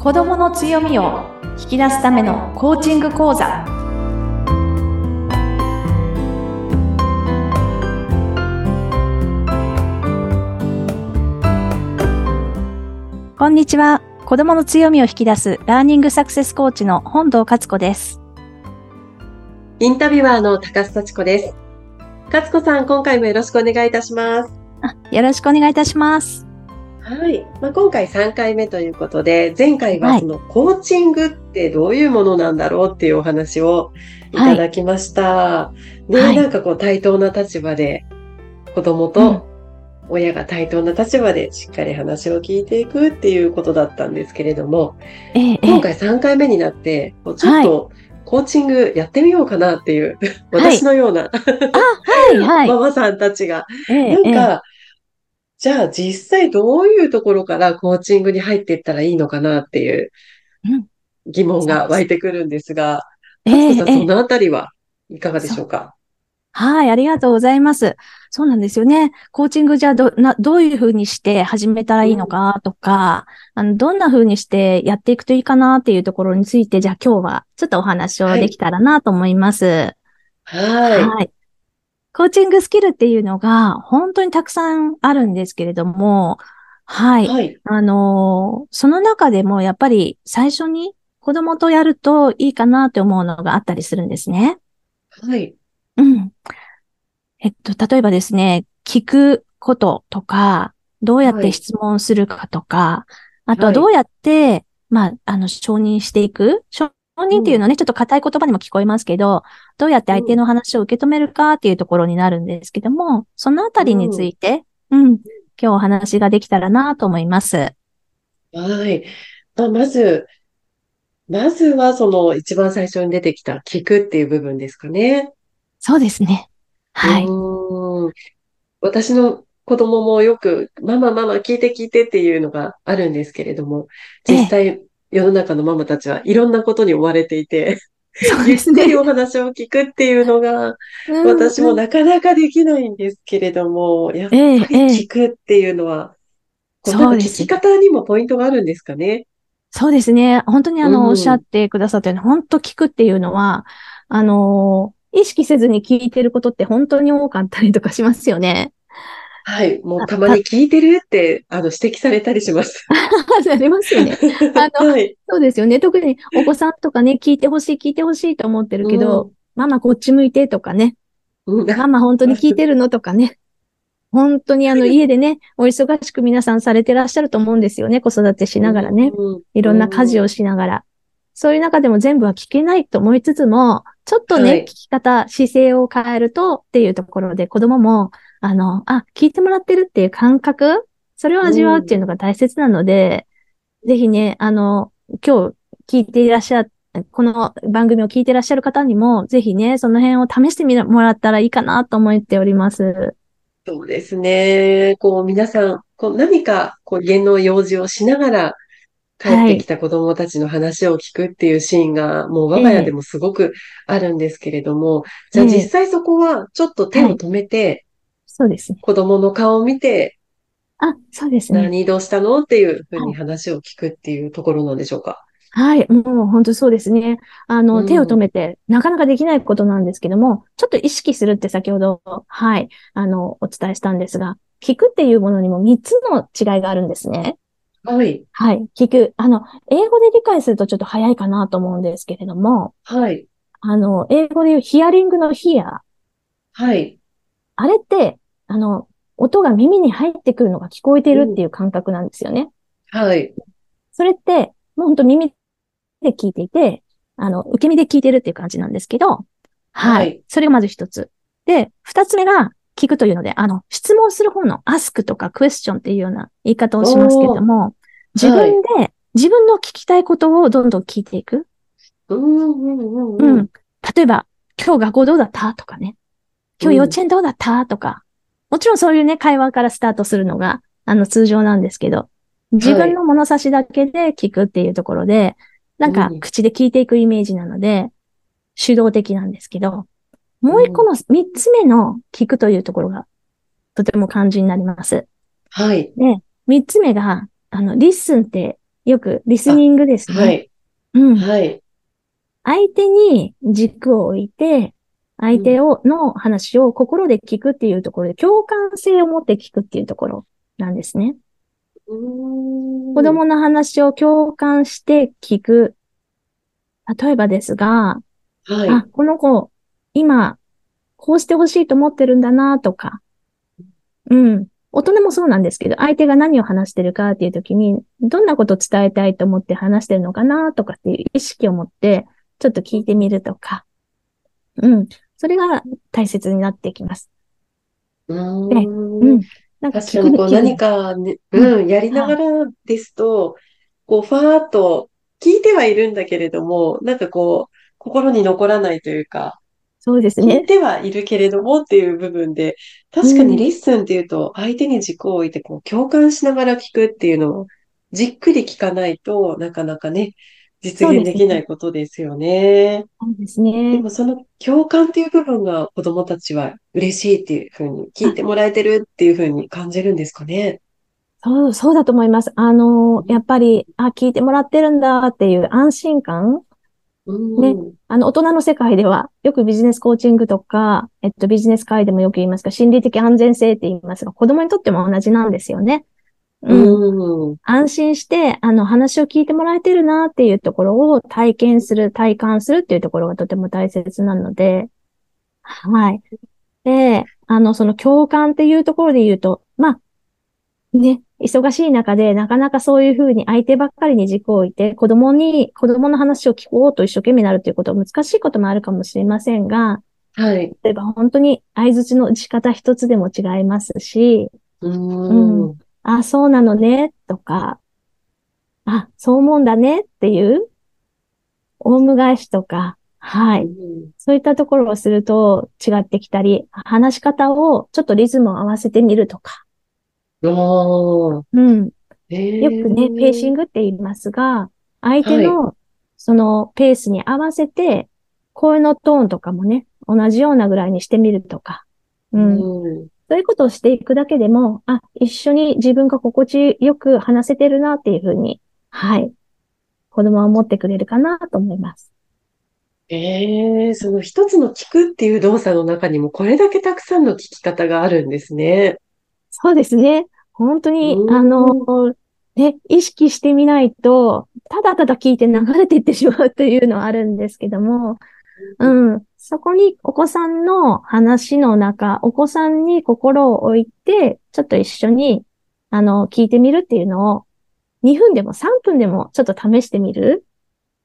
子供の強みを引き出すためのコーチング講座。こんにちは。子供の強みを引き出すラーニングサクセスコーチの本堂勝子です。インタビュアーの高須幸子です。勝子さん今回もよろしくお願いいたします。よろしくお願いいたしますはい。まあ、今回3回目ということで、前回はそのコーチングってどういうものなんだろうっていうお話をいただきました。はい、ね、はい、なんかこう対等な立場で子供と親が対等な立場でしっかり話を聞いていくっていうことだったんですけれども、ええ、今回3回目になって、ちょっと、コーチングやってみようかなっていう、私のような、はいはい、ママさんたちが、なんか、じゃあ実際どういうところからコーチングに入っていったらいいのかなっていう疑問が湧いてくるんですが、うん、えー、そのあたりはいかがでしょうか、はい、ありがとうございます。そうなんですよね。コーチングじゃあど、な、どういうふうにして始めたらいいのかとか、うん、あの、どんなふうにしてやっていくといいかなっていうところについて、じゃあ今日はちょっとお話をできたらなと思います。はい。はいはいコーチングスキルっていうのが本当にたくさんあるんですけれども、はい。はい、あの、その中でもやっぱり最初に子供とやるといいかなって思うのがあったりするんですね。はい。うん。えっと、例えばですね、聞くこととか、どうやって質問するかとか、はい、あとはどうやって、まあ、あの、承認していく、承本人っていうのはね、ちょっと硬い言葉にも聞こえますけど、どうやって相手の話を受け止めるかっていうところになるんですけども、そのあたりについて、うん、今日お話ができたらなと思います。はい。まあ、まず、まずはその一番最初に出てきた聞くっていう部分ですかね。そうですね。はい。私の子供もよく、ママママ聞いて聞いてっていうのがあるんですけれども、実際世の中のママたちはいろんなことに追われていて、そうですね。ゆっくりお話を聞くっていうのが、私もなかなかできないんですけれども、やっぱり聞くっていうのは、ええ、そう聞き方にもポイントがあるんですかね？そうですね。本当にあの、うん、おっしゃってくださったように、本当聞くっていうのは、あの、意識せずに聞いてることって本当に多かったりとかしますよね。はい。もうたまに聞いてるって、あの、指摘されたりします。ありますよね。あの、はい、そうですよね。特にお子さんとかね、聞いてほしい、聞いてほしいと思ってるけど、うん、ママこっち向いてとかね。うん、ママ本当に聞いてるのとかね。本当にあの家でね、お忙しく皆さんされてらっしゃると思うんですよね。子育てしながらね。いろんな家事をしながら。そういう中でも全部は聞けないと思いつつも、ちょっとね、はい、聞き方、姿勢を変えるとっていうところで子供も、あの、あ、聞いてもらってるっていう感覚、それを味わうっていうのが大切なので、うん、ぜひね、あの、今日聞いていらっしゃ、この番組を聞いていらっしゃる方にも、ぜひね、その辺を試してみもらったらいいかなと思っております。そうですね。こう、皆さん、こう何か、こう、言能用事をしながら、帰ってきた子供たちの話を聞くっていうシーンが、もう我が家でもすごくあるんですけれども、じゃあ実際そこはちょっと手を止めて、そうですね。子供の顔を見て、あ、そうですね。何どうしたの？っていうふうに話を聞くっていうところなんでしょうか。はい、もう本当そうですね。あの、うん、手を止めて、なかなかできないことなんですけども、ちょっと意識するって先ほど、はい、あの、お伝えしたんですが、聞くっていうものにも3つの違いがあるんですね。はい。はい。聞く。あの、英語で理解するとちょっと早いかなと思うんですけれども。はい。あの、英語で言うヒアリングのヒア。はい。あれって、あの、音が耳に入ってくるのが聞こえてるっていう感覚なんですよね。はい。それって、もう本当耳で聞いていて、あの、受け身で聞いてるっていう感じなんですけど、はい。はい、それがまず一つ。で、二つ目が聞くというので、あの、質問する方のアスクとかクエスチョンっていうような言い方をしますけれども、自分で、はい、自分の聞きたいことをどんどん聞いていく。うん、うん、例えば、今日学校どうだった？とかね。今日幼稚園どうだった？とか、もちろんそういうね、会話からスタートするのが、あの、通常なんですけど、自分の物差しだけで聞くっていうところで、はい、なんか、口で聞いていくイメージなので、主導的なんですけど、もう一個の三つ目の聞くというところが、とても肝心になります。はい。で、三つ目が、あの、 listen って、よくリスニングですね。はい。うん。はい。相手に軸を置いて、相手を、の話を心で聞くっていうところで、共感性を持って聞くっていうところなんですね。子供の話を共感して聞く。例えばですが、はい、あ、この子、今、こうしてほしいと思ってるんだなとか、うん。大人もそうなんですけど、相手が何を話してるかっていう時に、どんなことを伝えたいと思って話してるのかなとかっていう意識を持って、ちょっと聞いてみるとか、うん。それが大切になってきます。うん。で、うん。なんか確かにこう何か、ね、うん、やりながらですと、こう、ファーっと聞いてはいるんだけれども、なんかこう、心に残らないというか、そうですね。聞いてはいるけれどもっていう部分で、確かに listen っていうと、相手に軸を置いてこう共感しながら聞くっていうのを、じっくり聞かないとなかなかね、実現できないことですよね。そうですね。でもその共感っていう部分が子供たちは嬉しいっていうふうに聞いてもらえてるっていうふうに感じるんですかね。そう、そうだと思います。あの、やっぱり、あ、聞いてもらってるんだっていう安心感ね、あの、大人の世界では、よくビジネスコーチングとか、えっと、ビジネス界でもよく言いますが、心理的安全性って言いますが、子供にとっても同じなんですよね。うん。安心して、あの、話を聞いてもらえてるなっていうところを体験する、体感するっていうところがとても大切なので、はい。で、あの、その共感っていうところで言うと、まあ、ね、忙しい中で、なかなかそういうふうに相手ばっかりに軸を置いて、子供に、子供の話を聞こうと一生懸命なるということは難しいこともあるかもしれませんが、はい。例えば本当に相槌の打ち方一つでも違いますし、うん,、うん。あ、そうなのね、とか、あ、そう思うんだねっていう、オウム返しとか、はい。そういったところをすると違ってきたり、話し方をちょっとリズムを合わせてみるとか。おうん。よくね、ペーシングって言いますが、相手のそのペースに合わせて、声のトーンとかもね、同じようなぐらいにしてみるとか。うん。そういうことをしていくだけでも、あ、一緒に自分が心地よく話せてるなっていうふうに、はい。子供は思ってくれるかなと思います。ええー、その一つの聞くっていう動作の中にもこれだけたくさんの聞き方があるんですね。そうですね。本当に、あの、ね、意識してみないと、ただただ聞いて流れていってしまうというのはあるんですけども、うん。そこにお子さんの話の中、お子さんに心を置いて、ちょっと一緒に、あの、聞いてみるっていうのを、2分でも3分でもちょっと試してみる。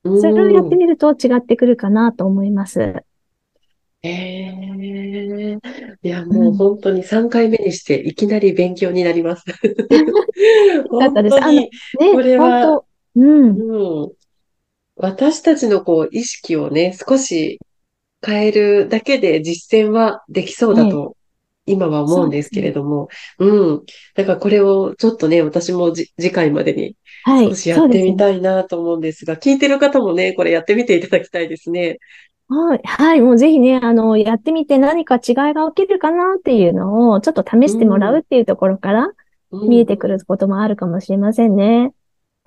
それをやってみると違ってくるかなと思います。ええいや、もう本当に3回目にしていきなり勉強になります。本当に、ね、これは、うん、うん、私たちのこう意識をね、少し変えるだけで実践はできそうだと、今は思うんですけれども、うね、うん。だからこれをちょっとね、私も次回までに少しやってみたいなと思うんですが、はいすね、聞いてる方もね、これやってみていただきたいですね。はい。はい。もうぜひね、あの、やってみて何か違いが起きるかなっていうのを、ちょっと試してもらうっていうところから、見えてくることもあるかもしれませんね。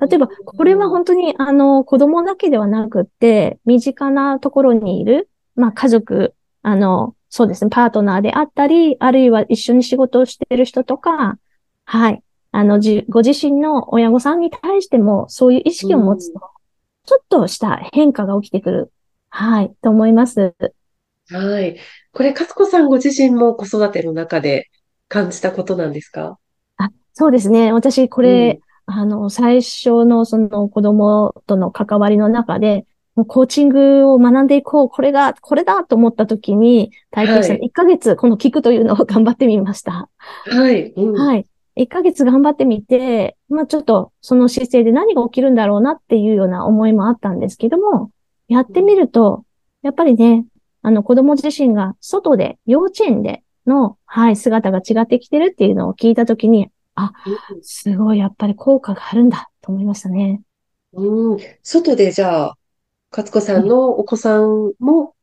例えば、これは本当に、あの、子供だけではなくって、身近なところにいる、まあ、家族、あの、そうですね、パートナーであったり、あるいは一緒に仕事をしている人とか、はい。あの、じ、ご自身の親御さんに対しても、そういう意識を持つと、ちょっとした変化が起きてくるはい、と思います。はい。これ、かつこさんご自身も子育ての中で感じたことなんですか？あ、そうですね。私、これ、うん、あの、最初のその子供との関わりの中で、コーチングを学んでいこう、これが、これだと思った時に、体験した1ヶ月、この聞くというのを頑張ってみました。はい。うん、はい。1ヶ月頑張ってみて、まあちょっとその姿勢で何が起きるんだろうなっていうような思いもあったんですけども、やってみると、やっぱりね、あの子供自身が外で、幼稚園での、はい、姿が違ってきてるっていうのを聞いたときに、あ、すごい、やっぱり効果があるんだと思いましたね。うん。外でじゃあ、勝子さんのお子さんも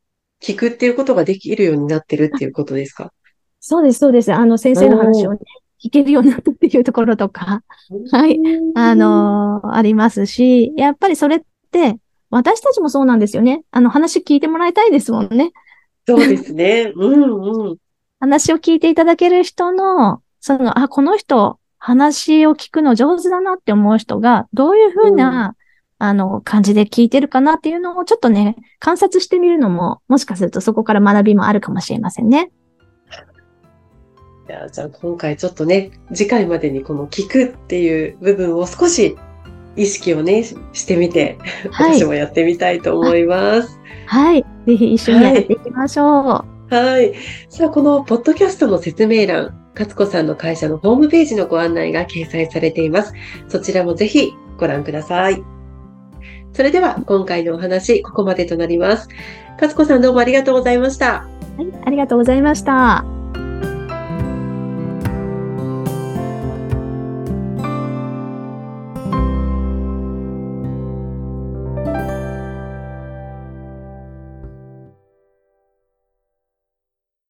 聞くっていうことができるようになってるっていうことですか？そうです、そうです。あの、先生の話をね、聞けるようになったっていうところとか、はい、あのー、ありますし、やっぱりそれって、私たちもそうなんですよね。あの、話聞いてもらいたいですもんね。そうですね。うんうん。話を聞いていただける人の、その、あ、この人、話を聞くの上手だなって思う人が、どういうふうな、うん、あの、感じで聞いてるかなっていうのをちょっとね、観察してみるのも、もしかするとそこから学びもあるかもしれませんね。いや、じゃあ今回ちょっとね、次回までにこの聞くっていう部分を少し意識をね、してみて、はい、私もやってみたいと思います。はい。ぜひ一緒にやっていきましょう。はい。はい、さあ、このポッドキャストの説明欄、勝子さんの会社のホームページのご案内が掲載されています。そちらもぜひご覧ください。それでは今回のお話、ここまでとなります。勝子さんどうもありがとうございました。はい、ありがとうございました。